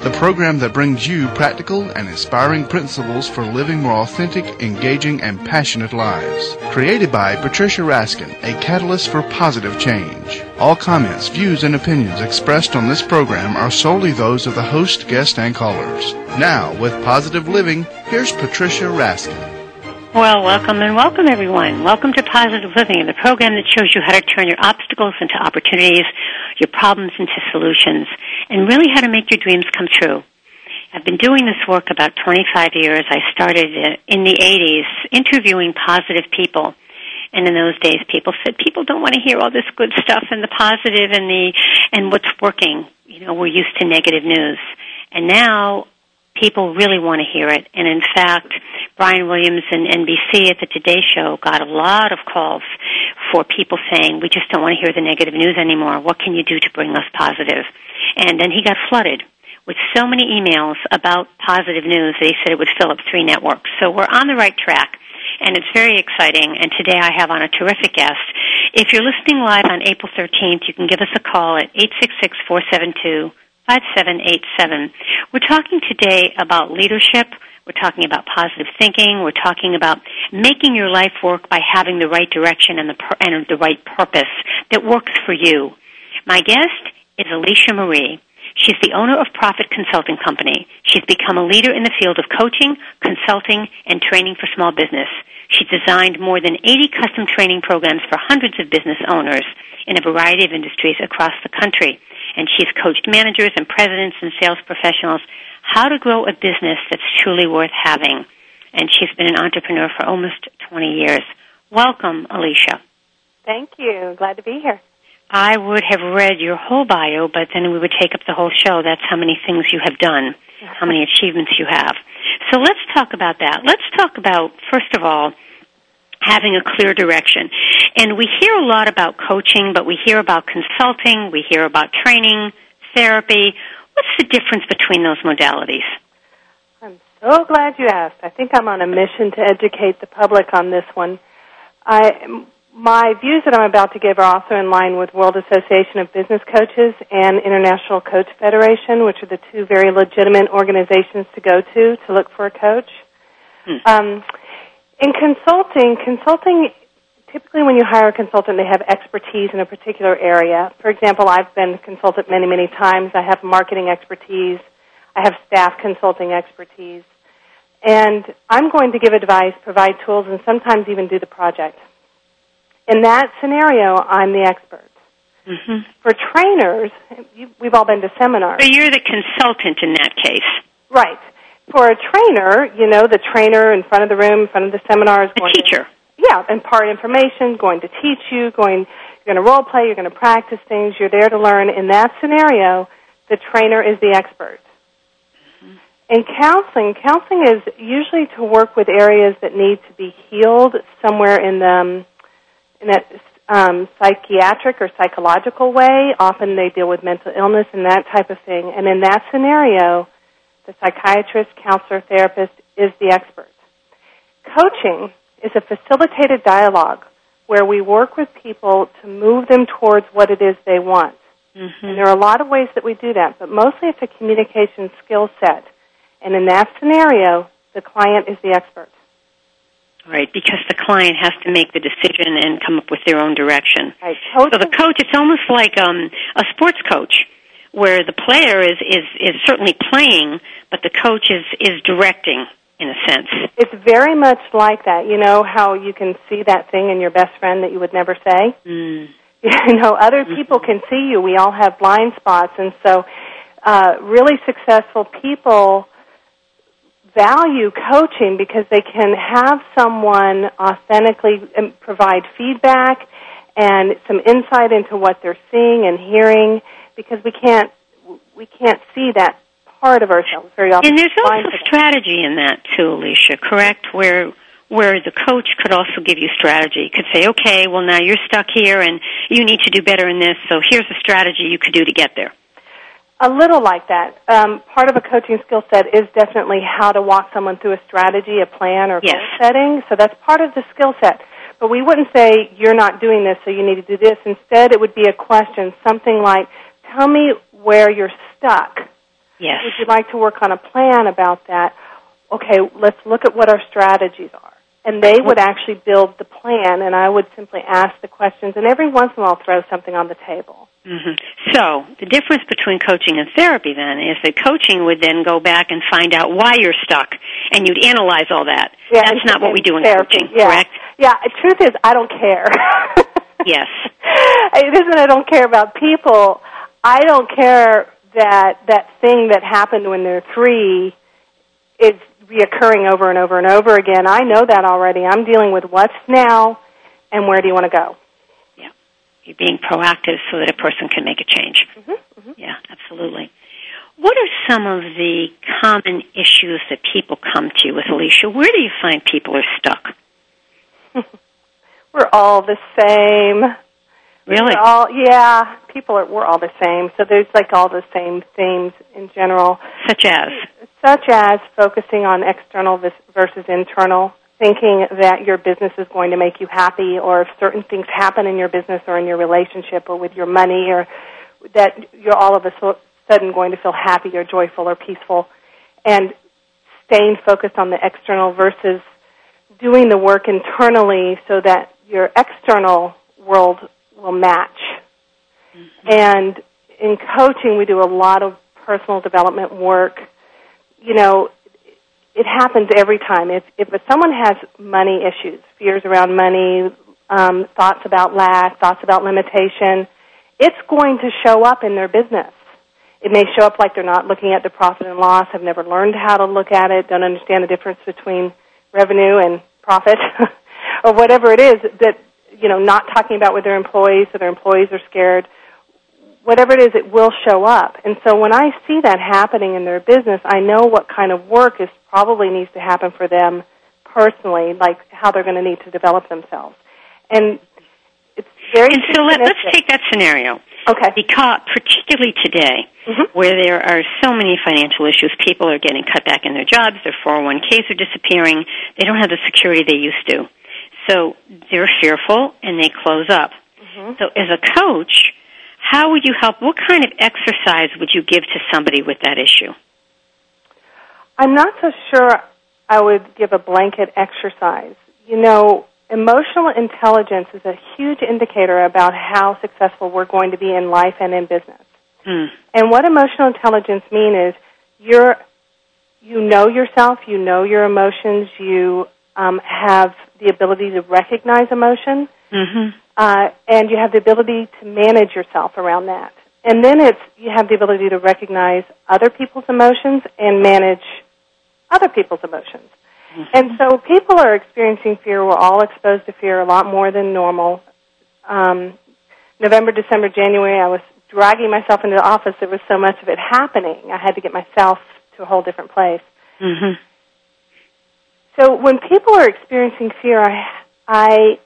the program that brings you practical and inspiring principles for living more authentic, engaging, and passionate lives. Created by Patricia Raskin, a catalyst for positive change. All comments, views, and opinions expressed on this program are solely those of the host, guest, and callers. Now, with Positive Living, here's Patricia Raskin. Well, welcome and welcome everyone. Welcome to Positive Living, the program that shows you how to turn your obstacles into opportunities, your problems into solutions, and really how to make your dreams come true. I've been doing this work about 25 years. I started in the 80s interviewing positive people. And in those days, people said people don't want to hear all this good stuff and the positive and the and what's working. You know, we're used to negative news, and now people really want to hear it. And in fact, Brian Williams and NBC at the Today Show got a lot of calls for people saying, we just don't want to hear the negative news anymore. What can you do to bring us positive? And then he got flooded with so many emails about positive news, they said it would fill up three networks. So we're on the right track and it's very exciting. And today I have on a terrific guest. If you're listening live on April 13th, you can give us a call at 866 472 5787. We're talking today about leadership. We're talking about positive thinking. We're talking about making your life work by having the right direction and the, and the right purpose that works for you. My guest is Alicia Marie. She's the owner of Profit Consulting Company. She's become a leader in the field of coaching, consulting, and training for small business. She's designed more than 80 custom training programs for hundreds of business owners in a variety of industries across the country and she's coached managers and presidents and sales professionals how to grow a business that's truly worth having. And she's been an entrepreneur for almost 20 years. Welcome, Alicia. Thank you. Glad to be here. I would have read your whole bio, but then we would take up the whole show. That's how many things you have done, how many achievements you have. So let's talk about that. Let's talk about, first of all, having a clear direction. And we hear a lot about coaching, but we hear about consulting, we hear about training, therapy. What's the difference between those modalities? I'm so glad you asked. I think I'm on a mission to educate the public on this one. I, my views that I'm about to give are also in line with World Association of Business Coaches and International Coach Federation, which are the two very legitimate organizations to go to to look for a coach. Hmm. Um, in consulting, consulting typically when you hire a consultant, they have expertise in a particular area. For example, I've been a consultant many, many times. I have marketing expertise. I have staff consulting expertise. And I'm going to give advice, provide tools, and sometimes even do the project. In that scenario, I'm the expert. Mm-hmm. For trainers, we've all been to seminars. So you're the consultant in that case. Right for a trainer, you know, the trainer in front of the room, in front of the seminar is going teacher. To, yeah, impart information, going to teach you, going you're going to role play, you're going to practice things, you're there to learn. In that scenario, the trainer is the expert. Mm-hmm. In counseling, counseling is usually to work with areas that need to be healed somewhere in the in that um, psychiatric or psychological way. Often they deal with mental illness and that type of thing. And in that scenario, the psychiatrist, counselor, therapist is the expert. Coaching is a facilitated dialogue where we work with people to move them towards what it is they want. Mm-hmm. And there are a lot of ways that we do that, but mostly it's a communication skill set. And in that scenario, the client is the expert. Right, because the client has to make the decision and come up with their own direction. Right. So the coach, it's almost like um, a sports coach where the player is, is, is certainly playing, but the coach is, is directing in a sense. It's very much like that. You know how you can see that thing in your best friend that you would never say? Mm. You know, other mm-hmm. people can see you. We all have blind spots. And so, uh, really successful people value coaching because they can have someone authentically um, provide feedback and some insight into what they're seeing and hearing because we can't we can't see that part of ourselves very often. And there's also strategy in that too, Alicia, correct? Where where the coach could also give you strategy. Could say, okay, well now you're stuck here and you need to do better in this, so here's a strategy you could do to get there. A little like that. Um, part of a coaching skill set is definitely how to walk someone through a strategy, a plan, or yes. goal setting. So that's part of the skill set. But we wouldn't say, you're not doing this, so you need to do this. Instead, it would be a question, something like, tell me where you're stuck. Yes. Would you like to work on a plan about that? Okay, let's look at what our strategies are and they would actually build the plan, and I would simply ask the questions, and every once in a while throw something on the table. Mm-hmm. So the difference between coaching and therapy then is that coaching would then go back and find out why you're stuck, and you'd analyze all that. Yeah, That's not what we do in therapy. coaching, yeah. correct? Yeah. The truth is, I don't care. yes. It isn't I don't care about people. I don't care that that thing that happened when they're three is reoccurring over and over and over again. I know that already. I'm dealing with what's now and where do you want to go. Yeah. You're being proactive so that a person can make a change. Mm-hmm, mm-hmm. Yeah, absolutely. What are some of the common issues that people come to you with, Alicia? Where do you find people are stuck? we're all the same. Really? We're all yeah. People are we're all the same. So there's like all the same themes in general. Such as such as focusing on external versus internal, thinking that your business is going to make you happy, or if certain things happen in your business or in your relationship or with your money, or that you're all of a sudden going to feel happy or joyful or peaceful, and staying focused on the external versus doing the work internally so that your external world will match. Mm-hmm. And in coaching, we do a lot of personal development work you know, it happens every time. If if someone has money issues, fears around money, um, thoughts about lack, thoughts about limitation, it's going to show up in their business. It may show up like they're not looking at the profit and loss, have never learned how to look at it, don't understand the difference between revenue and profit, or whatever it is that you know, not talking about with their employees, so their employees are scared whatever it is, it will show up. And so when I see that happening in their business, I know what kind of work is probably needs to happen for them personally, like how they're going to need to develop themselves. And it's very. And so let, us take that scenario. Okay. Because particularly today, mm-hmm. where there are so many financial issues, people are getting cut back in their jobs, their 401ks are disappearing, they don't have the security they used to. So they're fearful and they close up. Mm-hmm. So as a coach, how would you help? What kind of exercise would you give to somebody with that issue? I'm not so sure I would give a blanket exercise. You know, emotional intelligence is a huge indicator about how successful we're going to be in life and in business. Hmm. And what emotional intelligence means is you're you know yourself, you know your emotions, you um, have the ability to recognize emotion, mm-hmm. uh, and you have the ability to manage yourself around that. And then it's you have the ability to recognize other people's emotions and manage other people's emotions. Mm-hmm. And so people are experiencing fear. We're all exposed to fear a lot more than normal. Um, November, December, January, I was dragging myself into the office. There was so much of it happening. I had to get myself to a whole different place. Mm-hmm. So when people are experiencing fear, I, I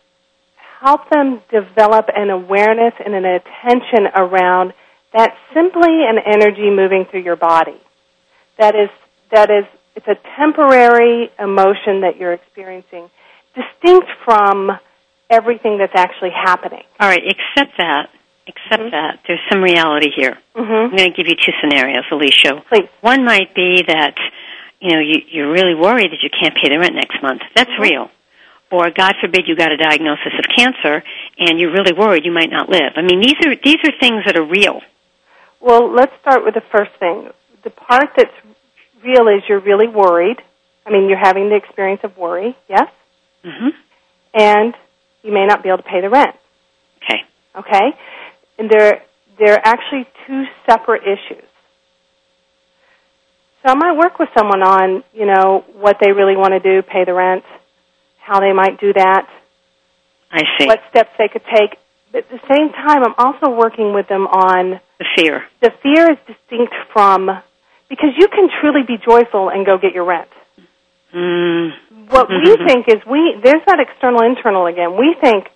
help them develop an awareness and an attention around that simply an energy moving through your body. That is, that is, it's a temporary emotion that you're experiencing, distinct from everything that's actually happening. All right, accept that, Accept mm-hmm. that, there's some reality here. Mm-hmm. I'm going to give you two scenarios, Alicia. Please. One might be that, you know, you, you're really worried that you can't pay the rent next month. That's mm-hmm. real or God forbid you got a diagnosis of cancer and you're really worried you might not live. I mean, these are these are things that are real. Well, let's start with the first thing. The part that's real is you're really worried. I mean, you're having the experience of worry, yes? Mm-hmm. And you may not be able to pay the rent. Okay. Okay? And they're they're actually two separate issues. So I might work with someone on, you know, what they really want to do, pay the rent, how they might do that. I see. What steps they could take. But at the same time, I'm also working with them on The fear. the fear is distinct from because you can truly be joyful and go get your rent. Mm. What we think is we there's that external internal again. We think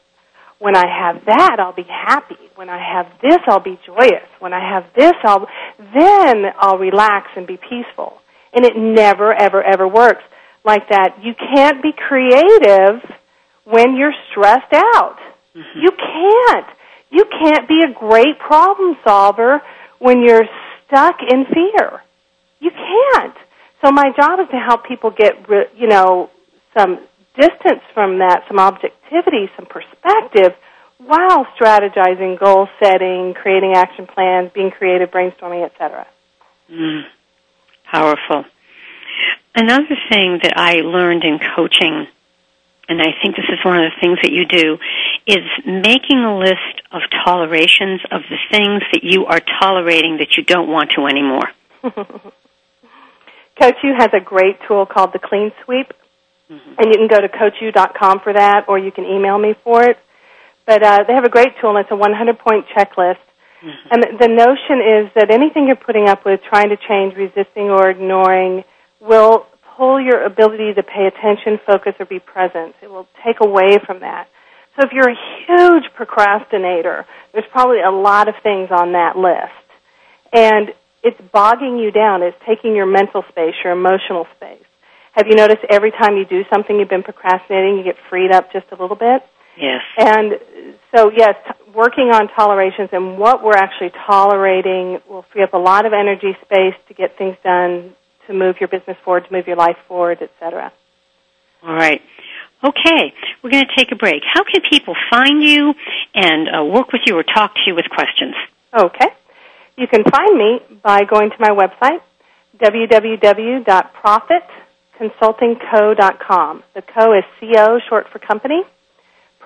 when I have that I'll be happy. When I have this I'll be joyous. When I have this I'll then I'll relax and be peaceful. And it never ever ever works like that. You can't be creative when you're stressed out. Mm-hmm. You can't. You can't be a great problem solver when you're stuck in fear. You can't. So my job is to help people get, you know, some distance from that, some objectivity, some perspective, while strategizing, goal setting, creating action plans, being creative, brainstorming, etc. Mm. Powerful. Another thing that I learned in coaching, and I think this is one of the things that you do, is making a list of tolerations of the things that you are tolerating that you don't want to anymore. CoachU has a great tool called the Clean Sweep, and you can go to coachu.com for that, or you can email me for it. But uh, they have a great tool, and it's a 100-point checklist. And the- the notion is that anything you're putting up with, trying to change, resisting, or ignoring, will pull your ability to pay attention, focus, or be present. It will take away from that. So if you're a huge procrastinator, there's probably a lot of things on that list. And it's bogging you down. It's taking your mental space, your emotional space. Have you noticed every time you do something you've been procrastinating, you get freed up just a little bit? Yes. And so, yes, working on tolerations and what we're actually tolerating will free up a lot of energy space to get things done, to move your business forward, to move your life forward, etc. All right. Okay, we're going to take a break. How can people find you and uh, work with you or talk to you with questions? Okay. You can find me by going to my website, www.profitconsultingco.com. The co is CO, short for company.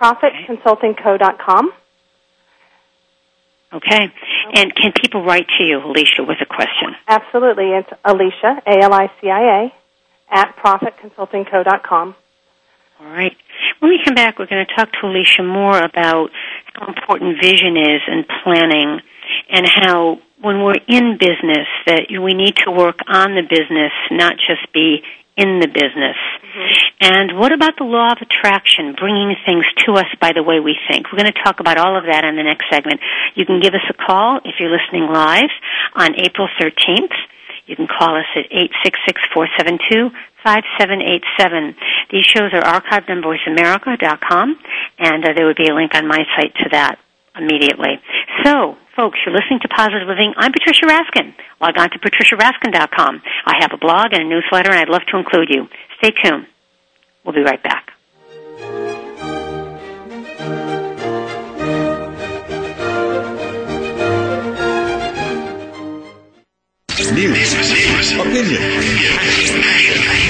Profitconsultingco.com. Okay. And can people write to you, Alicia, with a question? Absolutely. It's Alicia, A-L-I-C-I-A, at profitconsultingco.com. All right. When we come back, we're going to talk to Alicia more about how important vision is and planning and how when we're in business that we need to work on the business, not just be in the business. And what about the law of attraction, bringing things to us by the way we think? We're going to talk about all of that in the next segment. You can give us a call if you're listening live on April 13th. You can call us at 866-472-5787. These shows are archived on voiceamerica.com, and uh, there would be a link on my site to that immediately. So, folks, you're listening to Positive Living. I'm Patricia Raskin. Log on to patriciaraskin.com. I have a blog and a newsletter, and I'd love to include you. Stay tuned. We'll be right back. News, opinion.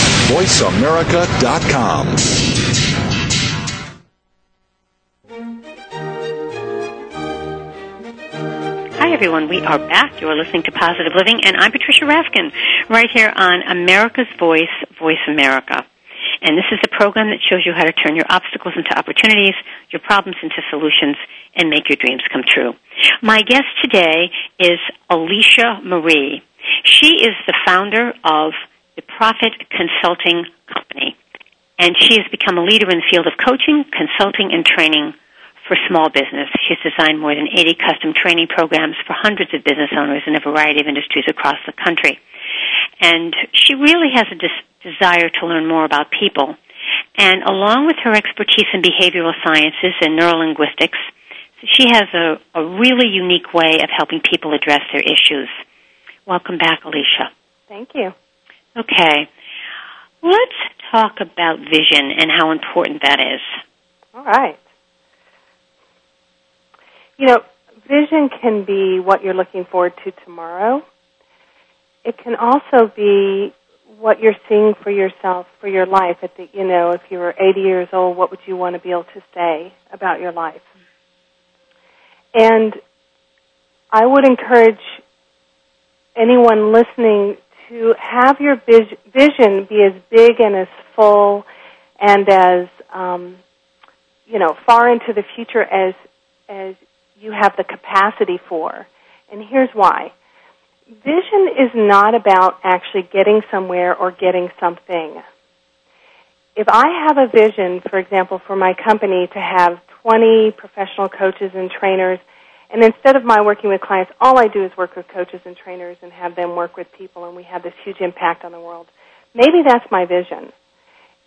VoiceAmerica.com. Hi, everyone. We are back. You are listening to Positive Living, and I'm Patricia Raskin, right here on America's Voice, Voice America. And this is the program that shows you how to turn your obstacles into opportunities, your problems into solutions, and make your dreams come true. My guest today is Alicia Marie. She is the founder of the Profit Consulting Company, and she has become a leader in the field of coaching, consulting, and training for small business. She's designed more than 80 custom training programs for hundreds of business owners in a variety of industries across the country. And she really has a des- desire to learn more about people. And along with her expertise in behavioral sciences and neurolinguistics, she has a, a really unique way of helping people address their issues. Welcome back, Alicia. Thank you. Okay. Let's talk about vision and how important that is. All right. You know, vision can be what you're looking forward to tomorrow. It can also be what you're seeing for yourself, for your life. At the, you know, if you were 80 years old, what would you want to be able to say about your life? And I would encourage anyone listening to have your vision be as big and as full and as um, you know far into the future as as you have the capacity for. And here's why. Vision is not about actually getting somewhere or getting something. If I have a vision, for example, for my company to have 20 professional coaches and trainers, and instead of my working with clients, all I do is work with coaches and trainers and have them work with people, and we have this huge impact on the world. Maybe that's my vision.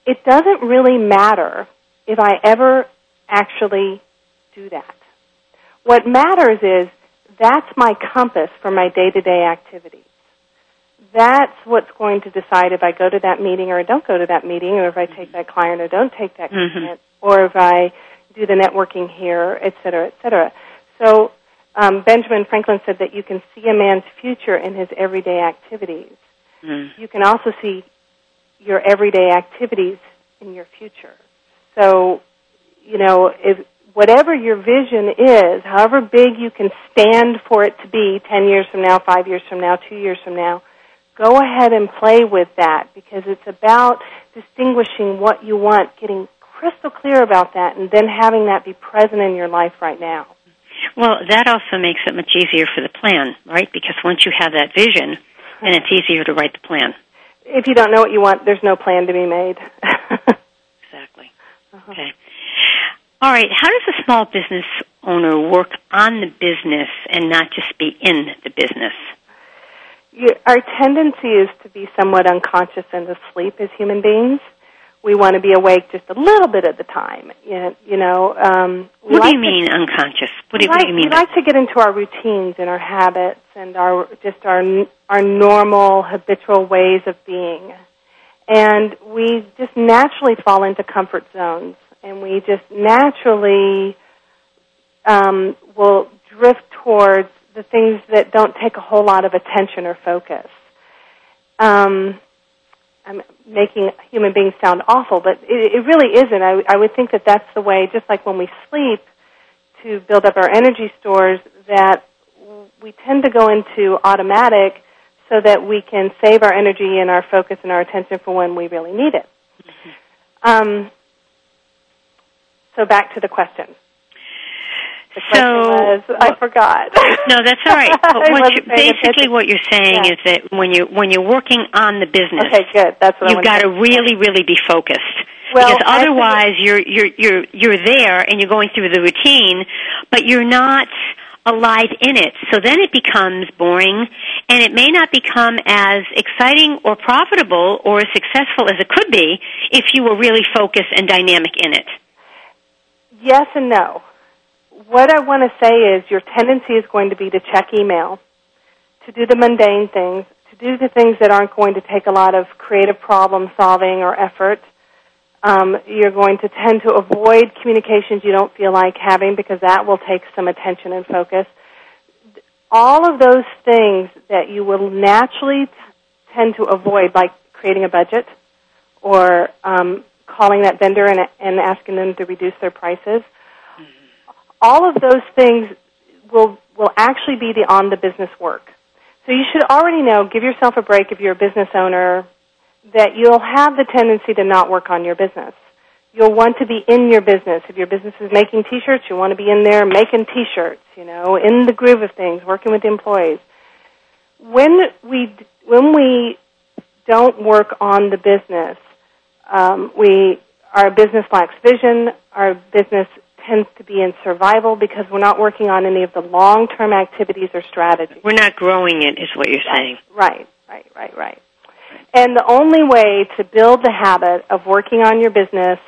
It doesn't really matter if I ever actually do that. What matters is that's my compass for my day-to-day activities. That's what's going to decide if I go to that meeting or I don't go to that meeting, or if I take that client or don't take that Mhm. client, or if I do the networking here, et cetera, et cetera. So um, Benjamin Franklin said that you can see a man's future in his everyday activities. Mm. You can also see your everyday activities in your future. So, you know, if whatever your vision is, however big you can stand for it to be 10 years from now, 5 years from now, 2 years from now, go ahead and play with that because it's about distinguishing what you want, getting crystal clear about that, and then having that be present in your life right now. Well, that also makes it much easier for the plan, right? Because once you have that vision, then it's easier to write the plan. If you don't know what you want, there's no plan to be made. Exactly. Uh-huh. Okay. All right. How does a small business owner work on the business and not just be in the business? You, our tendency is to be somewhat unconscious and asleep as human beings. We want to be awake just a little bit at the time. You, know. Um, What like do you to- mean unconscious? What do you, we what do you mean? we like to get into our routines and our habits and our just our our normal habitual ways of being, and we just naturally fall into comfort zones, and we just naturally um, will drift towards the things that don't take a whole lot of attention or focus. Um, I'm making human beings sound awful, but it, it really isn't. I, I would think that that's the way, just like when we sleep, to build up our energy stores, that we tend to go into automatic so that we can save our energy and our focus and our attention for when we really need it. Um, so back to the question. So- was, I forgot. No, that's all right. But what you, basically, what you're saying Yeah. is that when you when you're working on the business, Okay, good. That's what you've got to to really, really be focused. Well, because otherwise, you're you're you're you're there and you're going through the routine, but you're not alive in it. So then it becomes boring, and it may not become as exciting or profitable or as successful as it could be if you were really focused and dynamic in it. Yes and no. What I want to say is your tendency is going to be to check email, to do the mundane things, to do the things that aren't going to take a lot of creative problem solving or effort. Um, you're going to tend to avoid communications you don't feel like having because that will take some attention and focus. All of those things that you will naturally t- tend to avoid, like creating a budget or um, calling that vendor and, and asking them to reduce their prices, all of those things will will actually be the on the business work. So you should already know, give yourself a break if you're a business owner, that you'll have the tendency to not work on your business. You'll want to be in your business. If your business is making t-shirts, you want to be in there making t-shirts, you know, in the groove of things, working with employees. When we, when we don't work on the business, um, we, our business lacks vision, our business tends to be in survival because we're not working on any of the long-term activities or strategies. We're not growing it, is what you're saying. Right, right, right, right. And the only way to build the habit of working on your business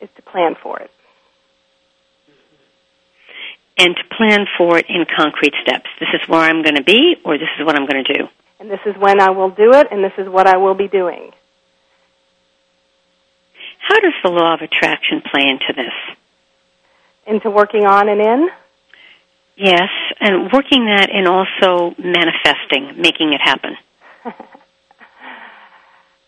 is to plan for it. And to plan for it in concrete steps. This is where I'm going to be, or this is what I'm going to do. And this is when I will do it, and this is what I will be doing. How does the law of attraction play into this? Into working on and in? Yes, and working that and also manifesting, making it happen.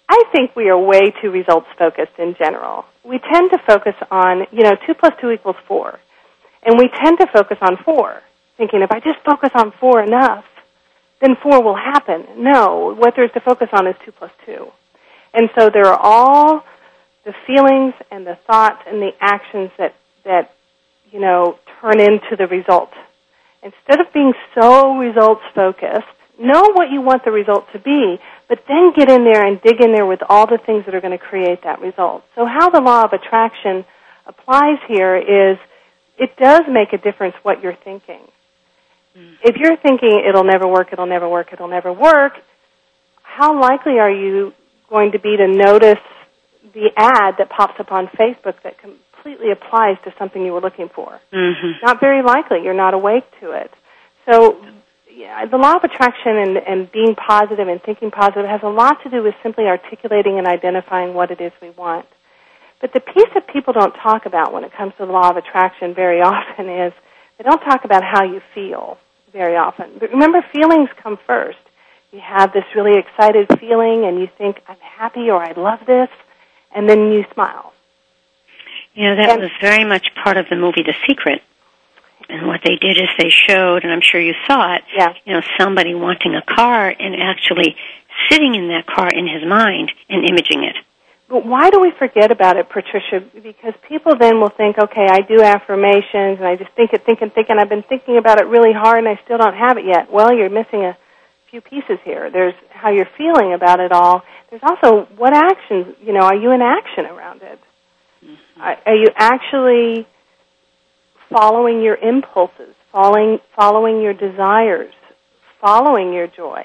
I think we are way too results focused in general. We tend to focus on, you know, 2 plus 2 equals 4. And we tend to focus on 4, thinking if I just focus on 4 enough, then 4 will happen. No, what there's to focus on is 2 plus 2. And so there are all the feelings and the thoughts and the actions that, that, you know, turn into the result. Instead of being so results focused, know what you want the result to be, but then get in there and dig in there with all the things that are going to create that result. So how the law of attraction applies here is it does make a difference what you're thinking. Hmm. If you're thinking it'll never work, it'll never work, it'll never work, how likely are you going to be to notice the ad that pops up on Facebook that completely applies to something you were looking for? Mm-hmm. Not very likely. You're not awake to it. So yeah, the law of attraction and, and being positive and thinking positive has a lot to do with simply articulating and identifying what it is we want. But the piece that people don't talk about when it comes to the law of attraction very often is they don't talk about how you feel very often. But remember, feelings come first. You have this really excited feeling and you think, I'm happy or I love this, and then you smile. You know, that And- was very much part of the movie The Secret. And what they did is they showed, and I'm sure you saw it, Yeah. you know, somebody wanting a car and actually sitting in that car in his mind and imaging it. But why do we forget about it, Patricia? Because people then will think, okay, I do affirmations and I just think it, think and think, and I've been thinking about it really hard and I still don't have it yet. Well, you're missing a few pieces here. There's how you're feeling about it all. There's also what actions, you know, are you in action around it? Are, are you actually following your impulses, following, following your desires, following your joy?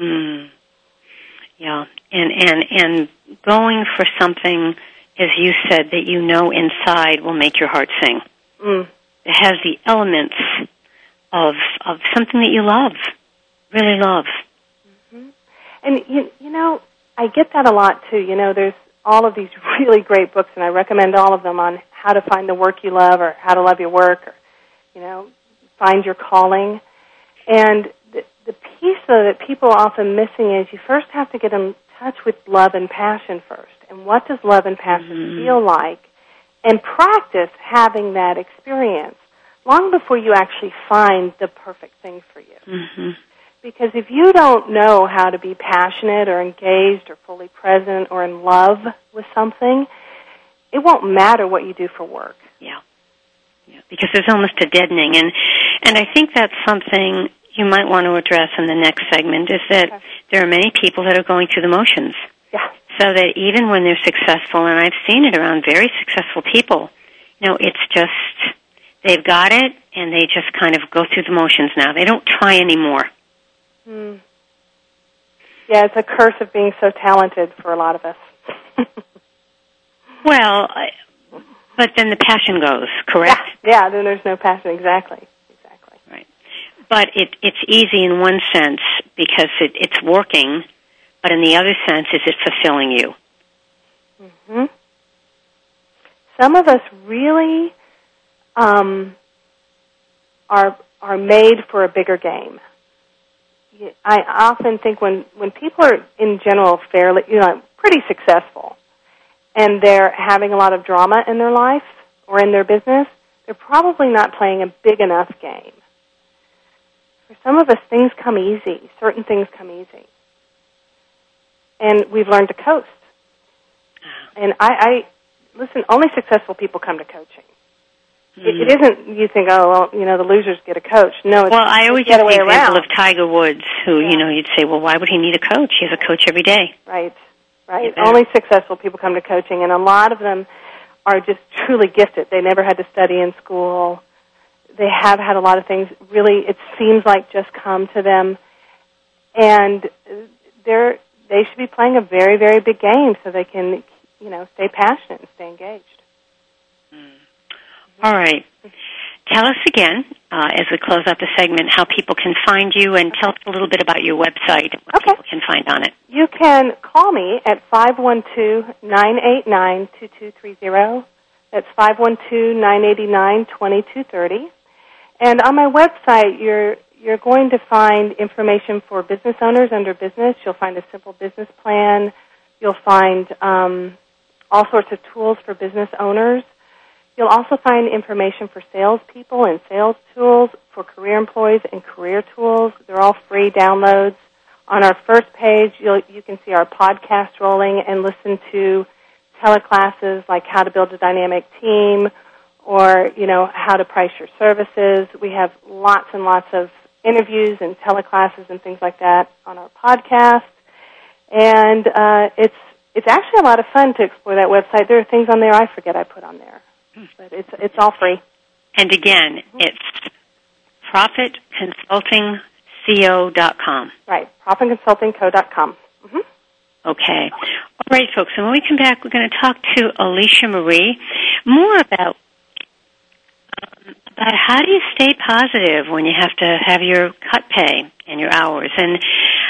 Mm. Yeah, and and and going for something, as you said, that you know inside will make your heart sing. Mm. It has the elements of of something that you love, really love. And you, you know, I get that a lot too. You know, there's all of these really great books, and I recommend all of them on how to find the work you love, or how to love your work, or you know, find your calling. And the, the piece though that people are often missing is you first have to get in touch with love and passion first. And what does love and passion feel like? And practice having that experience long before you actually find the perfect thing for you. Mm-hmm. Because if you don't know how to be passionate or engaged or fully present or in love with something, it won't matter what you do for work. Yeah. Yeah, because there's almost a deadening and and I think that's something you might want to address in the next segment is that Okay. there are many people that are going through the motions. Yeah. So that even when they're successful and I've seen it around very successful people, you know, it's just they've got it and they just kind of go through the motions now. They don't try anymore. Hmm. Yeah, it's a curse of being so talented for a lot of us. Well, I, but then the passion goes, correct? yeah, yeah, then there's no passion. Exactly. Exactly. Right. But it, it's easy in one sense because it, it's working, but in the other sense, is it fulfilling you? hmm Some of us really um, are are made for a bigger game. I often think when when people are in general fairly, you know, pretty successful, and they're having a lot of drama in their life or in their business, they're probably not playing a big enough game. For some of us, things come easy. Certain things come easy, and we've learned to coast. And I, I listen. Only successful people come to coaching. It, it hmm. isn't. You think, oh, well, you know, the losers get a coach. No, it's Well, I always get the use other the way example around. of Tiger Woods, who you know you'd say, well, why would he need a coach? He has a coach every day. Right, right. Yeah. Only successful people come to coaching, and a lot of them are just truly gifted. They never had to study in school. They have had a lot of things really. It seems like just come to them, and they're they should be playing a very very big game so they can you know stay passionate and stay engaged. All right. Tell us again, uh, as we close out the segment, how people can find you, and tell us a little bit about your website and what people can find on it. You can call me at five one two nine eight nine two two three zero. That's five one two nine eighty nine twenty two thirty. And on my website, you're you're going to find information for business owners under business. You'll find a simple business plan. You'll find um, all sorts of tools for business owners. You'll also find information for salespeople and sales tools, for career employees and career tools. They're all free downloads. On our first page, you can see our podcast rolling and listen to teleclasses like how to build a dynamic team or, you know, how to price your services. We have lots and lots of interviews and teleclasses and things like that on our podcast. And uh, it's it's actually a lot of fun to explore that website. There are things on there I forget I put on there, but it's it's all free. And again, it's profitconsultingco.com. Right, profitconsultingco.com. Mm-hmm. Okay. All right, folks. And when we come back, we're going to talk to Alicia Marie more about um, about how do you stay positive when you have to have your cut pay and your hours, and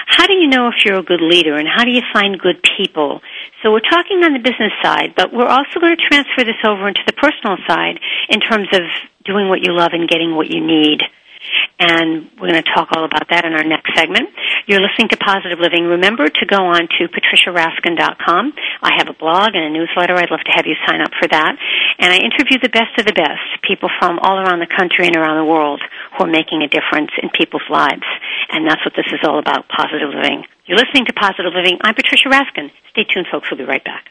how do you know if you're a good leader, and how do you find good people? So we're talking on the business side, but we're also going to transfer this over into the personal side in terms of doing what you love and getting what you need. And we're going to talk all about that in our next segment. You're listening to Positive Living. Remember to go on to patriciaraskin.com. I have a blog and a newsletter. I'd love to have you sign up for that. And I interview the best of the best, people from all around the country and around the world who are making a difference in people's lives. And that's what this is all about, positive living. You're listening to Positive Living. I'm Patricia Raskin. Stay tuned, folks. We'll be right back.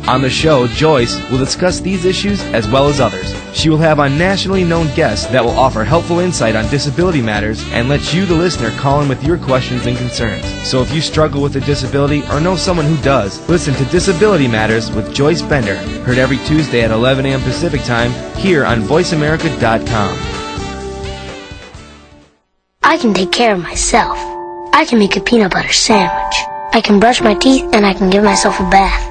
On the show, Joyce will discuss these issues as well as others. She will have on nationally known guests that will offer helpful insight on disability matters and let you, the listener, call in with your questions and concerns. So if you struggle with a disability or know someone who does, listen to Disability Matters with Joyce Bender, heard every Tuesday at 11 a.m. Pacific Time here on VoiceAmerica.com. I can take care of myself. I can make a peanut butter sandwich. I can brush my teeth and I can give myself a bath.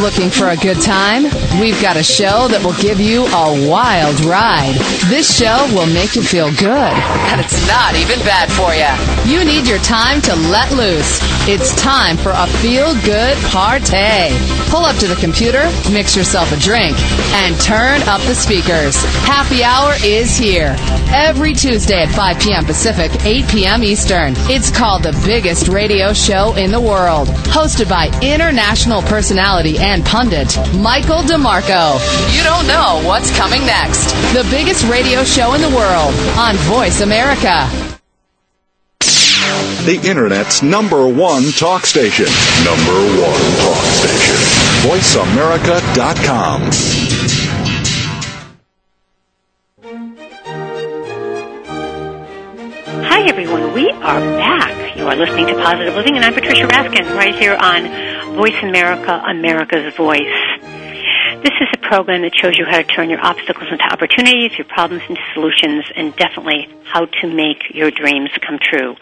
Looking for a good time? We've got a show that will give you a wild ride. This show will make you feel good, and it's not even bad for you. You need your time to let loose. It's time for a feel good party. Pull up to the computer, mix yourself a drink, and turn up the speakers. Happy hour is here. Every Tuesday at 5 p.m. Pacific, 8 p.m. Eastern. It's called the biggest radio show in the world. Hosted by international personality and pundit, Michael DeMarco. You don't know what's coming next. The biggest radio show in the world on Voice America. The Internet's number one talk station. Number one talk station. VoiceAmerica.com. Hi, everyone. We are back. You are listening to Positive Living, and I'm Patricia Raskin, right here on Voice America, America's Voice. This is a program that shows you how to turn your obstacles into opportunities, your problems into solutions, and definitely how to make your dreams come true.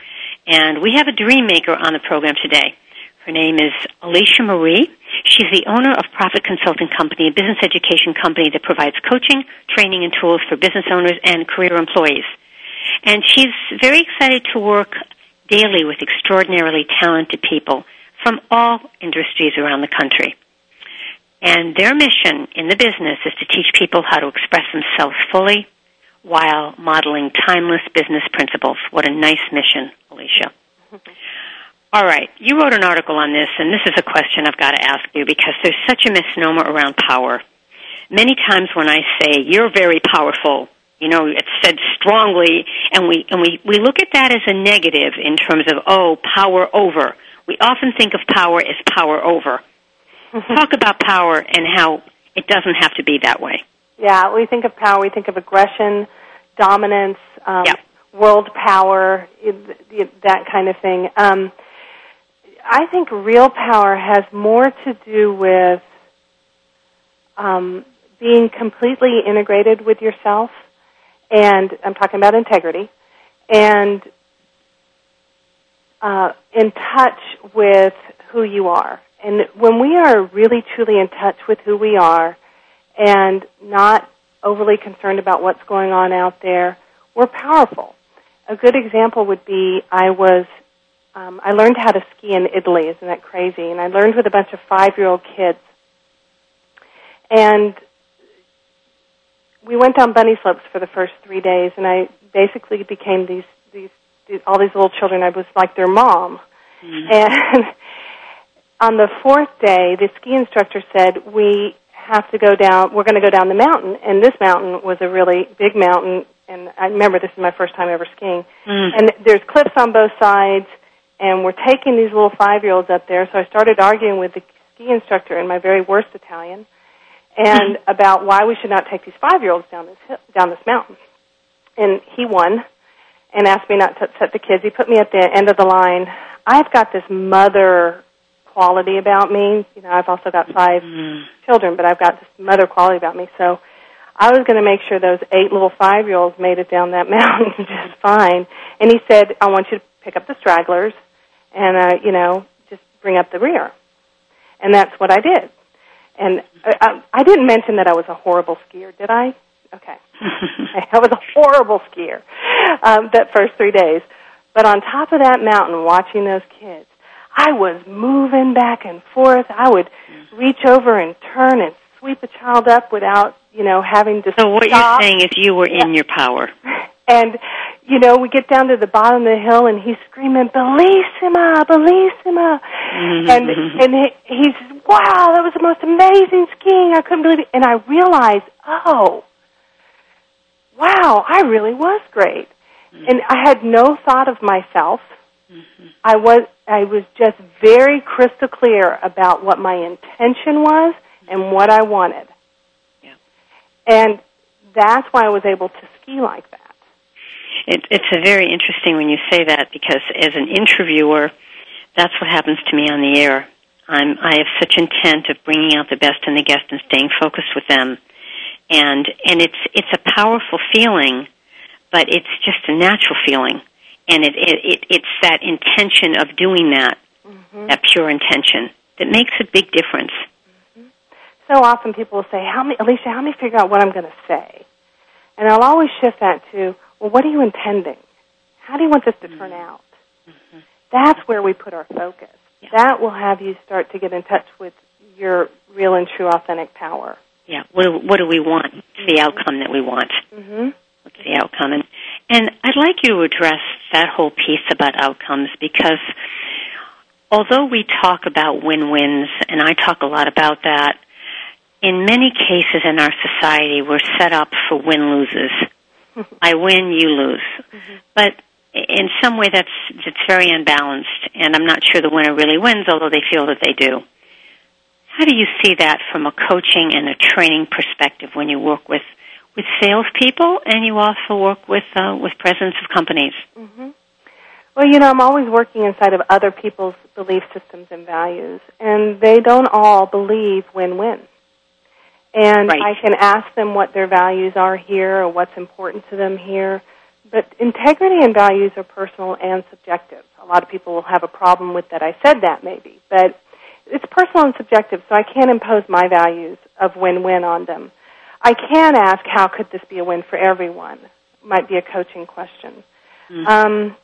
And we have a dream maker on the program today. Her name is Alicia Marie. She's the owner of Profit Consulting Company, a business education company that provides coaching, training, and tools for business owners and career employees. And she's very excited to work daily with extraordinarily talented people from all industries around the country. And their mission in the business is to teach people how to express themselves fully while modeling timeless business principles. What a nice mission, Alicia. All right, you wrote an article on this, and this is a question I've got to ask you because there's such a misnomer around power. Many times when I say you're very powerful, you know, it's said strongly, and we and we we look at that as a negative in terms of oh, power over. We often think of power as power over. Talk about power and how it doesn't have to be that way. Yeah, we think of power, we think of aggression, dominance, um, world power, that kind of thing. Um, I think real power has more to do with um, being completely integrated with yourself, and I'm talking about integrity, and uh, in touch with who you are. And when we are really truly in touch with who we are, and not overly concerned about what's going on out there, we're powerful. A good example would be I was um, I learned how to ski in Italy. Isn't that crazy? And I learned with a bunch of five-year-old kids. And we went down bunny slopes for the first three days, and I basically became these these, these all these little children. I was like their mom. Mm-hmm. And on the fourth day, the ski instructor said, "We have to go down. We're going to go down the mountain, and this mountain was a really big mountain. And I remember this is my first time ever skiing. Mm. And there's cliffs on both sides, and we're taking these little five-year-olds up there. So I started arguing with the ski instructor in my very worst Italian, and mm. about why we should not take these five-year-olds down this hill, down this mountain. And he won, and asked me not to upset the kids. He put me at the end of the line. I've got this mother quality about me. You know, I've also got 5 mm. children, but I've got this mother quality about me. So I was going to make sure those eight little five year olds made it down that mountain just fine. And he said, I want you to pick up the stragglers and, uh, you know, just bring up the rear. And that's what I did. And I, I didn't mention that I was a horrible skier, did I? Okay. I was a horrible skier um, that first three days. But on top of that mountain, watching those kids, I was moving back and forth. I would reach over and turn and sweep a child up without, you know, having to So what stop. you're saying is you were in your power. And, you know, we get down to the bottom of the hill and he's screaming, Bellissima, Bellissima. Mm-hmm. And, and he, he's, wow, that was the most amazing skiing. I couldn't believe it. And I realized, oh, wow, I really was great. Mm-hmm. And I had no thought of myself. Mm-hmm. I was I was just very crystal clear about what my intention was and what I wanted. Yeah. And that's why I was able to ski like that. It, it's a very interesting when you say that because as an interviewer, that's what happens to me on the air. I'm, I have such intent of bringing out the best in the guest and staying focused with them, and and it's it's a powerful feeling, but it's just a natural feeling and it, it, it it's that intention of doing that, mm-hmm. that pure intention, that makes a big difference. Mm-hmm. so often people will say, "Help me, Alicia, help me figure out what I'm going to say," and I'll always shift that to, "Well, what are you intending? How do you want this to turn out?" Mm-hmm. That's where we put our focus. That will have you start to get in touch with your real and true authentic power. Yeah. What do, what do we want? What's the outcome that we want? Mm-hmm. What's the outcome? And and I'd like you to address that whole piece about outcomes because although we talk about win-wins, and I talk a lot about that, in many cases in our society, we're set up for win-loses. I win, you lose. Mm-hmm. But in some way, that's that's very unbalanced, and I'm not sure the winner really wins, although they feel that they do. How do you see that from a coaching and a training perspective when you work with with salespeople and you also work with uh, with presidents of companies? Mm-hmm. Well, you know, I'm always working inside of other people's belief systems and values, and they don't all believe win-win. And Right. I can ask them what their values are here or what's important to them here. But integrity and values are personal and subjective. A lot of people will have a problem with that. I said that maybe, but it's personal and subjective, so I can't impose my values of win-win on them. I can ask, how could this be a win for everyone? Might be a coaching question. Um,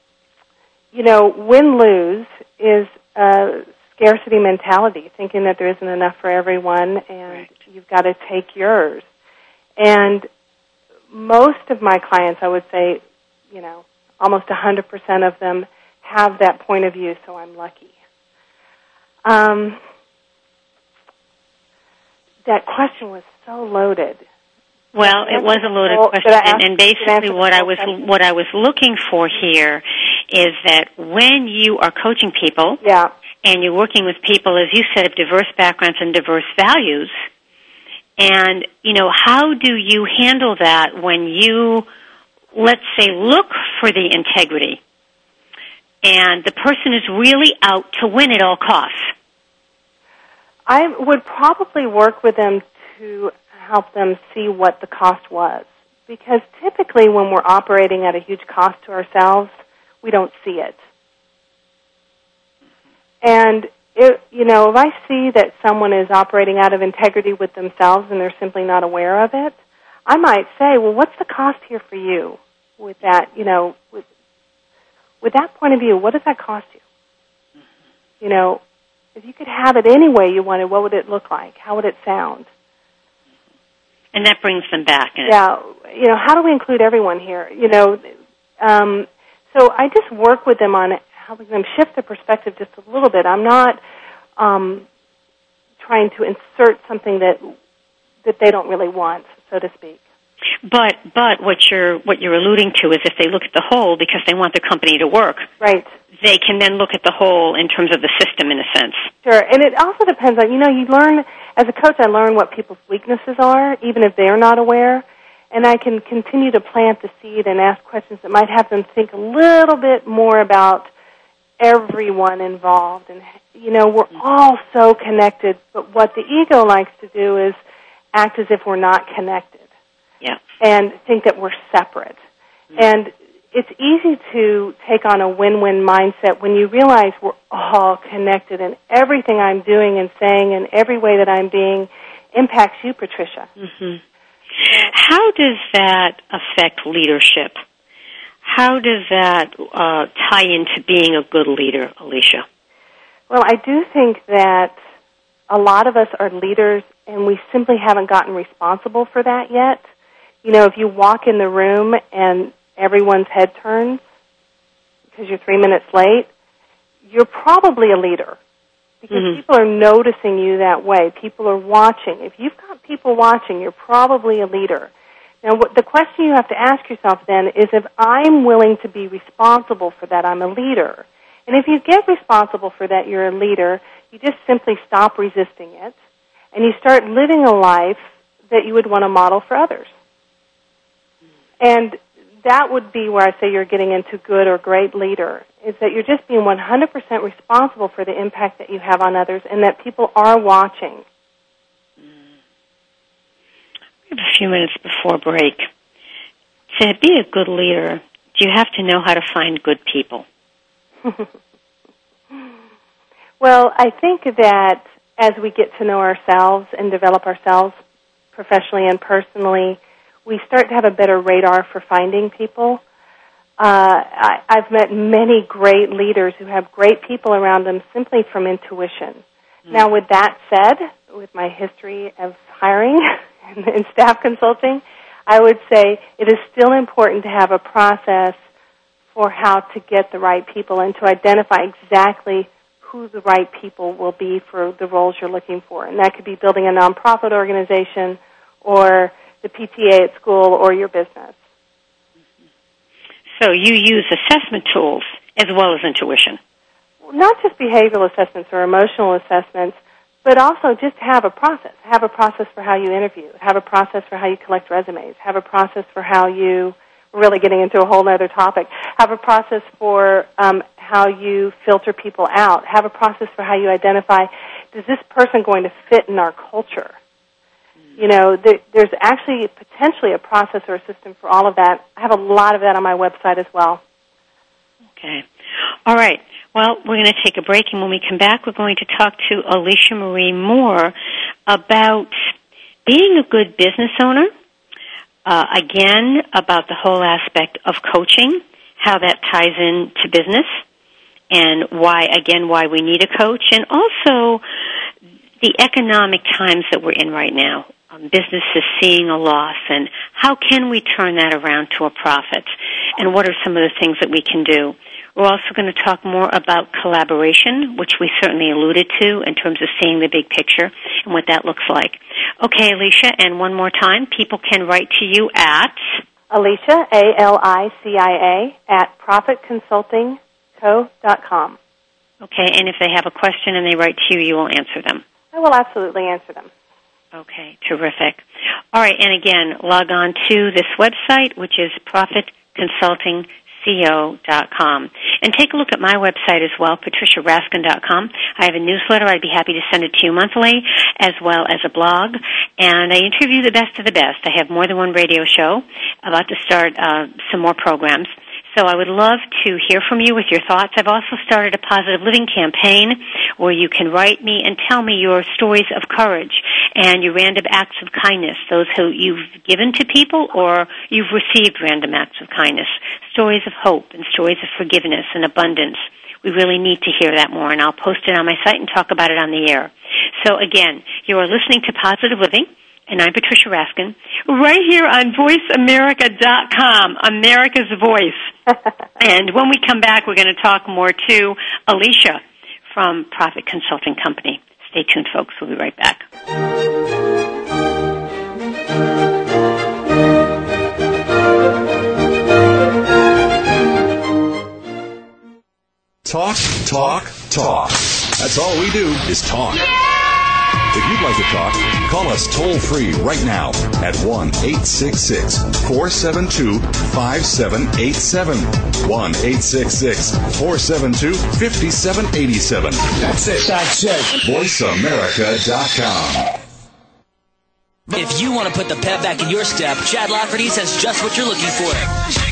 you know, win-lose is a scarcity mentality, thinking that there isn't enough for everyone and you've got to take yours. And most of my clients, I would say, you know, almost 100% of them have that point of view, so I'm lucky. Um, that question was so loaded. Well, it was a loaded question, and, and did I answer basically what I was what I was looking for here is that when you are coaching people, yeah, and you're working with people, as you said, of diverse backgrounds and diverse values, and you know, how do you handle that when you, let's say, look for the integrity, and the person is really out to win at all costs? I would probably work with them to help them see what the cost was. Because typically when we're operating at a huge cost to ourselves, we don't see it. And it, you know, if I see that someone is operating out of integrity with themselves and they're simply not aware of it, I might say, well, what's the cost here for you with that, you know, with, with that point of view, what does that cost you? You know, if you could have it any way you wanted, what would it look like? How would it sound? And that brings them back. And Yeah, you know, how do we include everyone here? You know, um, so I just work with them on helping them shift their perspective just a little bit. I'm not um, trying to insert something that that they don't really want, so to speak. But but what you're what you're alluding to is if they look at the whole because they want the company to work, right? They can then look at the whole in terms of the system, in a sense. Sure, and it also depends on you know you learn as a coach. I learn what people's weaknesses are, even if they're not aware, and I can continue to plant the seed and ask questions that might have them think a little bit more about everyone involved. And you know we're mm-hmm. all so connected, but what the ego likes to do is act as if we're not connected Yeah. and think that we're separate. Mm-hmm. And it's easy to take on a win-win mindset when you realize we're all connected and everything I'm doing and saying and every way that I'm being impacts you, Patricia. hmm How does that affect leadership? How does that uh, tie into being a good leader, Alicia? Well, I do think that a lot of us are leaders and we simply haven't gotten responsible for that yet. You know, if you walk in the room and everyone's head turns because you're three minutes late, you're probably a leader because Mhm. people are noticing you that way. People are watching. If you've got people watching, you're probably a leader. Now, what, the question you have to ask yourself then is if I'm willing to be responsible for that, I'm a leader. And if you get responsible for that, you're a leader, you just simply stop resisting it and you start living a life that you would want to model for others. And that would be where I say you're getting into good or great leader, is that you're just being 100% responsible for the impact that you have on others and that people are watching. We have a few minutes before break. To be a good leader, do you have to know how to find good people? well, I think that as we get to know ourselves and develop ourselves professionally and personally, we start to have a better radar for finding people. Uh, I, I've met many great leaders who have great people around them simply from intuition. Mm-hmm. Now, with that said, with my history of hiring and staff consulting, I would say it is still important to have a process for how to get the right people and to identify exactly who the right people will be for the roles you're looking for. And that could be building a nonprofit organization or the PTA at school or your business. So you use assessment tools as well as intuition. Not just behavioral assessments or emotional assessments, but also just have a process. Have a process for how you interview. Have a process for how you collect resumes. Have a process for how you really getting into a whole other topic. Have a process for um, how you filter people out. Have a process for how you identify is this person going to fit in our culture? You know, there, there's actually potentially a process or a system for all of that. I have a lot of that on my website as well. Okay. All right. Well, we're going to take a break, and when we come back, we're going to talk to Alicia Marie Moore about being a good business owner uh, again, about the whole aspect of coaching, how that ties in to business, and why, again, why we need a coach, and also the economic times that we're in right now. Um, businesses seeing a loss, and how can we turn that around to a profit? And what are some of the things that we can do? We're also going to talk more about collaboration, which we certainly alluded to in terms of seeing the big picture and what that looks like. Okay, Alicia, and one more time, people can write to you at Alicia, A-L-I-C-I-A, at profitconsultingco.com. Okay, and if they have a question and they write to you, you will answer them. I will absolutely answer them. Okay, terrific. All right, and again, log on to this website, which is Profit Consulting co.com. And take a look at my website as well, patriciaraskin.com. I have a newsletter. I'd be happy to send it to you monthly, as well as a blog. And I interview the best of the best. I have more than one radio show, about to start uh, some more programs. So I would love to hear from you with your thoughts. I've also started a positive living campaign where you can write me and tell me your stories of courage and your random acts of kindness, those who you've given to people or you've received random acts of kindness, stories of hope and stories of forgiveness and abundance. We really need to hear that more and I'll post it on my site and talk about it on the air. So again, you are listening to Positive Living and I'm Patricia Raskin, right here on VoiceAmerica.com, America's Voice. and when we come back, we're going to talk more to Alicia from Profit Consulting Company. Stay tuned, folks. We'll be right back. Talk, talk, talk. That's all we do is talk. Yeah! If you'd like to talk, call us toll free right now at 1 866 472 5787. 1 866 472 5787. That's it. That's it. VoiceAmerica.com. If you want to put the pep back in your step, Chad Lafferty's has just what you're looking for.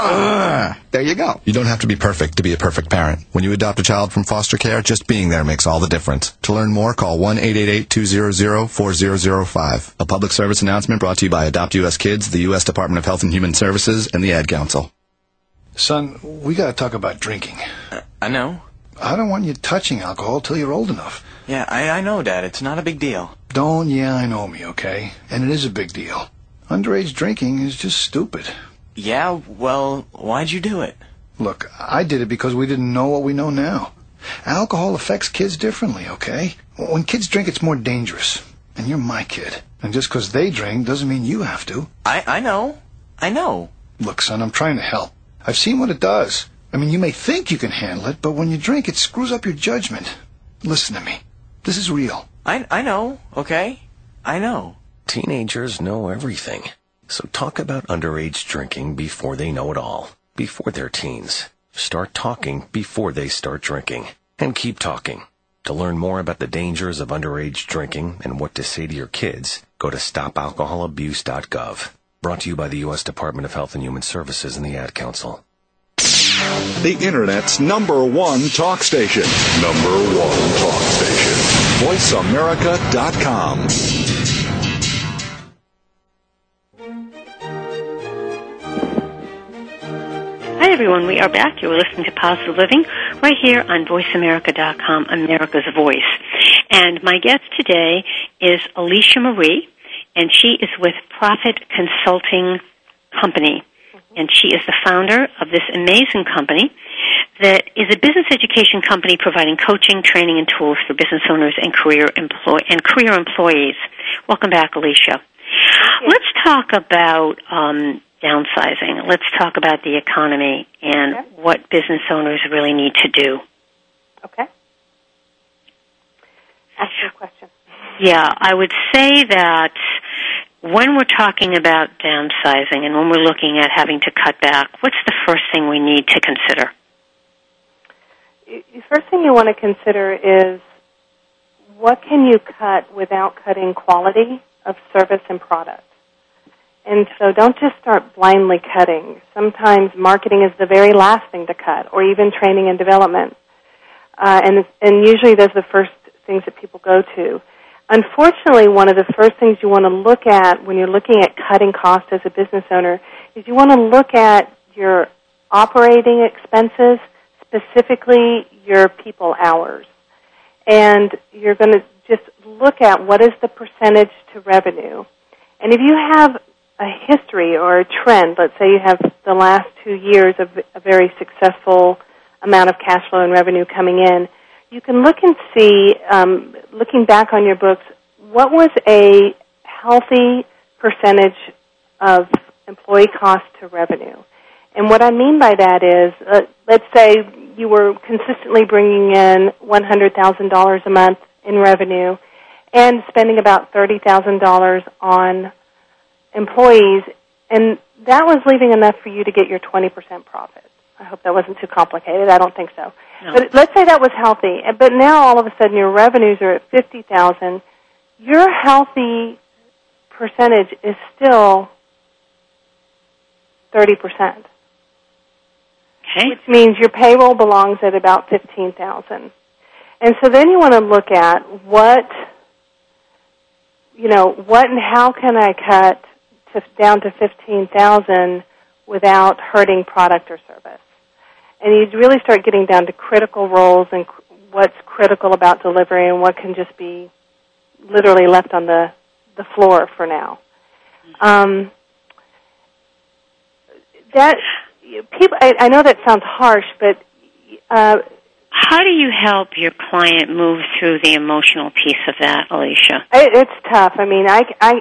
Uh. There you go. You don't have to be perfect to be a perfect parent. When you adopt a child from foster care, just being there makes all the difference. To learn more, call 1-888-200-4005. A public service announcement brought to you by Adopt U.S. Kids, the U.S. Department of Health and Human Services, and the Ad Council. Son, we gotta talk about drinking. Uh, I know. I don't want you touching alcohol till you're old enough. Yeah, I, I know, Dad. It's not a big deal. Don't yeah, I know me, okay? And it is a big deal. Underage drinking is just stupid. Yeah, well, why'd you do it? Look, I did it because we didn't know what we know now. Alcohol affects kids differently, okay? When kids drink, it's more dangerous. And you're my kid. And just 'cause they drink doesn't mean you have to. I, I know. I know. Look, son, I'm trying to help. I've seen what it does. I mean, you may think you can handle it, but when you drink, it screws up your judgment. Listen to me. This is real. I, I know, okay? I know. Teenagers know everything. So talk about underage drinking before they know it all. Before they're teens. Start talking before they start drinking. And keep talking. To learn more about the dangers of underage drinking and what to say to your kids, go to stopalcoholabuse.gov. Brought to you by the U.S. Department of Health and Human Services and the Ad Council. The Internet's number one talk station. Number one talk station. VoiceAmerica.com. Hi, everyone. We are back. You're listening to Positive Living right here on VoiceAmerica.com, America's Voice. And my guest today is Alicia Marie, and she is with Profit Consulting Company. And she is the founder of this amazing company that is a business education company providing coaching, training, and tools for business owners and career employ- and career employees. Welcome back, Alicia. Let's talk about um, downsizing. Let's talk about the economy and Okay. what business owners really need to do. Okay. Ask your question. Yeah, I would say that when we're talking about downsizing and when we're looking at having to cut back, what's the first thing we need to consider? The first thing you want to consider is what can you cut without cutting quality of service and product. And so don't just start blindly cutting. Sometimes marketing is the very last thing to cut, or even training and development. Uh, and, and usually those are the first things that people go to. Unfortunately, one of the first things you want to look at when you're looking at cutting costs as a business owner is you want to look at your operating expenses, specifically your people hours. And you're going to just look at what is the percentage to revenue. And if you have a history or a trend, let's say you have the last two years of a very successful amount of cash flow and revenue coming in, you can look and see, um, looking back on your books, what was a healthy percentage of employee cost to revenue. And what I mean by that is, uh, let's say you were consistently bringing in $100,000 a month in revenue and spending about $30,000 on employees, and that was leaving enough for you to get your 20% profit. I hope that wasn't too complicated. I don't think so. No. But let's say that was healthy, but now all of a sudden your revenues are at 50,000. Your healthy percentage is still 30%. Okay. Which means your payroll belongs at about 15,000. And so then you want to look at what you know, what and how can I cut down to 15,000 without hurting product or service? And you really start getting down to critical roles and what's critical about delivery and what can just be literally left on the the floor for now. Um, that people, I, I know that sounds harsh, but uh, How do you help your client move through the emotional piece of that, Alicia? It, it's tough. I mean, I, I,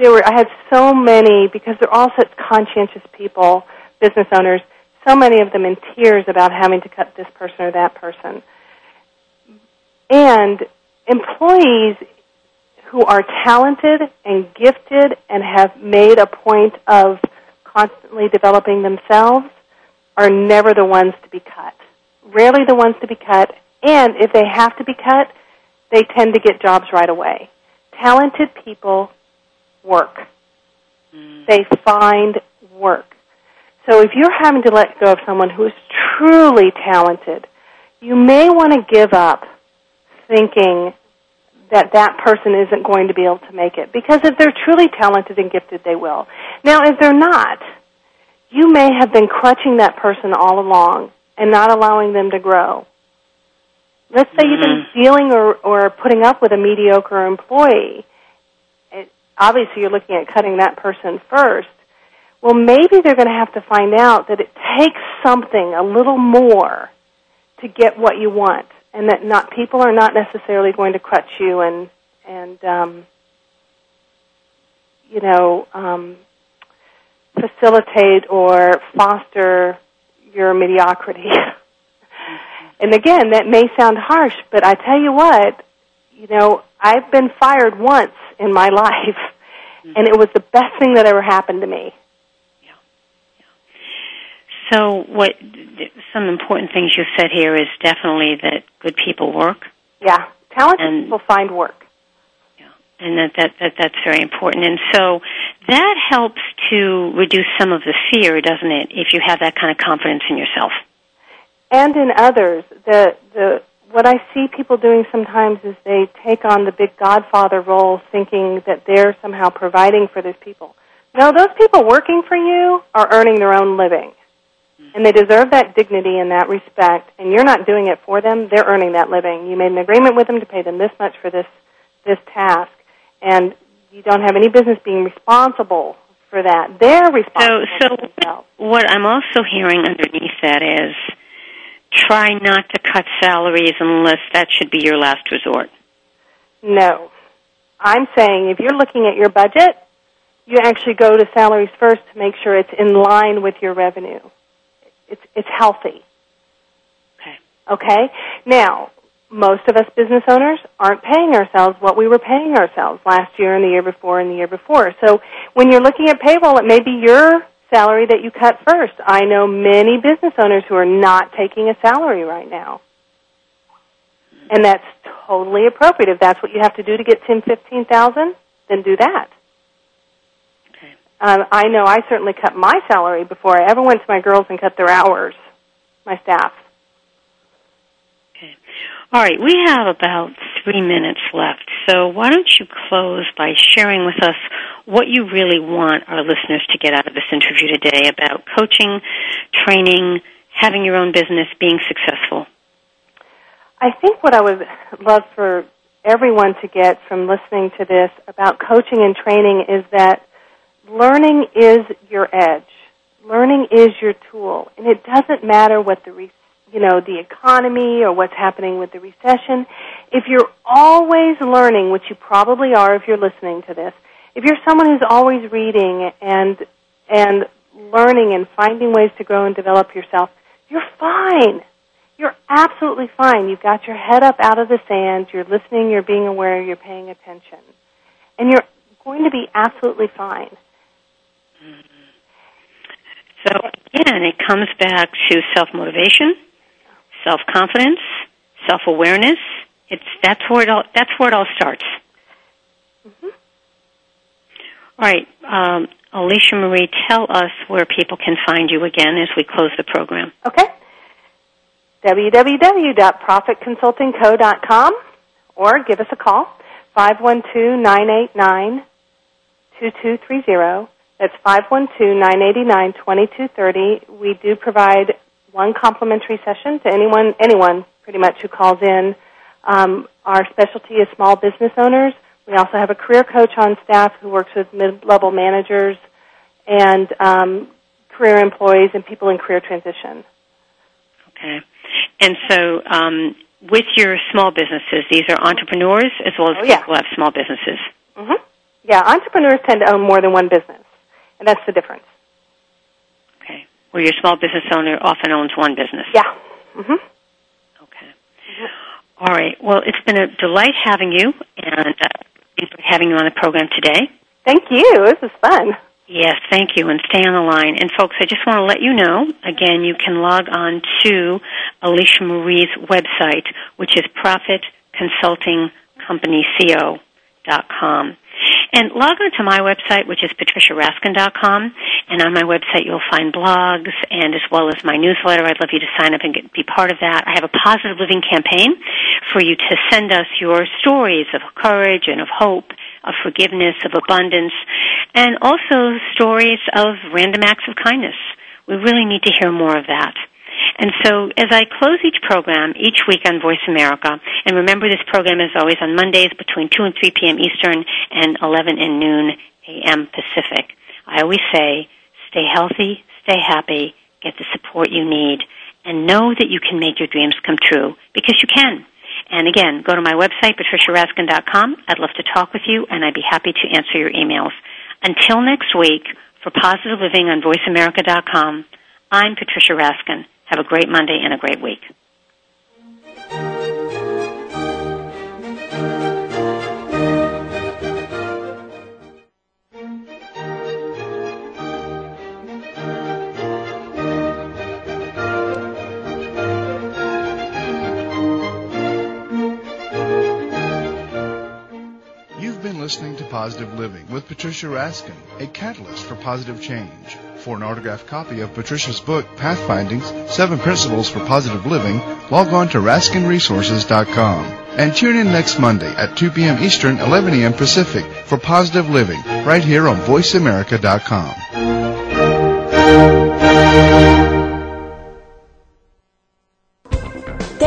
there were, I had so many because they're all such conscientious people, business owners. So many of them in tears about having to cut this person or that person, and employees who are talented and gifted and have made a point of constantly developing themselves are never the ones to be cut. Rarely the ones to be cut, and if they have to be cut, they tend to get jobs right away. Talented people work. Mm. They find work. So if you're having to let go of someone who is truly talented, you may want to give up thinking that that person isn't going to be able to make it. Because if they're truly talented and gifted, they will. Now, if they're not, you may have been crutching that person all along and not allowing them to grow. Let's say you've been mm. dealing or, or putting up with a mediocre employee. Obviously, you're looking at cutting that person first. Well, maybe they're going to have to find out that it takes something a little more to get what you want, and that not people are not necessarily going to crutch you and and um, you know, um, facilitate or foster your mediocrity. and again, that may sound harsh, but I tell you what, you know, I've been fired once in my life, Mm-hmm. and it was the best thing that ever happened to me. So, what some important things you said here is definitely that good people work. Yeah, talented people find work. Yeah, and that, that that that's very important. And so that helps to reduce some of the fear, doesn't it? If you have that kind of confidence in yourself and in others. The the what I see people doing sometimes is they take on the big godfather role, thinking that they're somehow providing for these people. No, those people working for you are earning their own living. Hmm. And they deserve that dignity and that respect, and you're not doing it for them, they're earning that living. You made an agreement with them to pay them this much for this this task and you don't have any business being responsible for that. They're responsible. So, so what I'm also hearing underneath that is try not to cut salaries unless that should be your last resort. No. I'm saying if you're looking at your budget, you actually go to salaries first to make sure it's in line with your revenue. It's it's healthy. Okay. Okay? Now, most of us business owners aren't paying ourselves what we were paying ourselves last year and the year before and the year before. So when you're looking at payroll, it may be your salary that you cut first. I know many business owners who are not taking a salary right now. And that's totally appropriate. If that's what you have to do to get ten, fifteen thousand, then do that. Okay. Um, I know I certainly cut my salary before I ever went to my girls and cut their hours, my staff. All right, we have about three minutes left. So why don't you close by sharing with us what you really want our listeners to get out of this interview today about coaching, training, having your own business, being successful? I think what I would love for everyone to get from listening to this about coaching and training is that learning is your edge. Learning is your tool. And it doesn't matter what the you know, the economy or what's happening with the recession, if you're always learning, which you probably are if you're listening to this, if you're someone who's always reading and and learning and finding ways to grow and develop yourself, you're fine. You're absolutely fine. You've got your head up out of the sand, you're listening, you're being aware, you're paying attention. And you're going to be absolutely fine. So again, it comes back to self-motivation, self confidence, self awareness. It's that's where it all that's where it all starts. Mm-hmm. All right, um, Alicia Marie, tell us where people can find you again as we close the program. Okay. www.profitconsultingco.com or give us a call 512-989-2230. That's 512-989-2230. We do provide one complimentary session to anyone anyone pretty much who calls in. Um, our specialty is small business owners. We also have a career coach on staff who works with mid-level managers and um, career employees and people in career transition. Okay. And so, um, with your small businesses, these are entrepreneurs as well as oh, yeah. people who have small businesses. Mm-hmm. Yeah, entrepreneurs tend to own more than one business, and that's the difference where your small business owner often owns one business. Yeah. Mm-hmm. Okay. Mm-hmm. All right. Well, it's been a delight having you, and uh, thanks for having you on the program today. Thank you. This is fun. Yes, thank you, and stay on the line. And folks, I just want to let you know again, you can log on to Alicia Marie's website, which is profitconsultingcompanyco.com. And log on to my website, which is patriciaraskin.com. And on my website, you'll find blogs and as well as my newsletter. I'd love you to sign up and get, be part of that. I have a positive living campaign for you to send us your stories of courage and of hope, of forgiveness, of abundance, and also stories of random acts of kindness. We really need to hear more of that. And so as I close each program each week on Voice America, and remember this program is always on Mondays between 2 and 3 p.m. Eastern and 11 and noon a.m. Pacific, I always say, stay healthy, stay happy, get the support you need, and know that you can make your dreams come true because you can. And again, go to my website, patriciaraskin.com. I'd love to talk with you, and I'd be happy to answer your emails. Until next week, for Positive Living on VoiceAmerica.com, I'm Patricia Raskin. Have a great Monday and a great week. You've been listening to Positive Living with Patricia Raskin, a catalyst for positive change. For an autographed copy of Patricia's book, Pathfindings, Seven Principles for Positive Living, log on to RaskinResources.com. And tune in next Monday at 2 p.m. Eastern, 11 a.m. Pacific for Positive Living, right here on VoiceAmerica.com.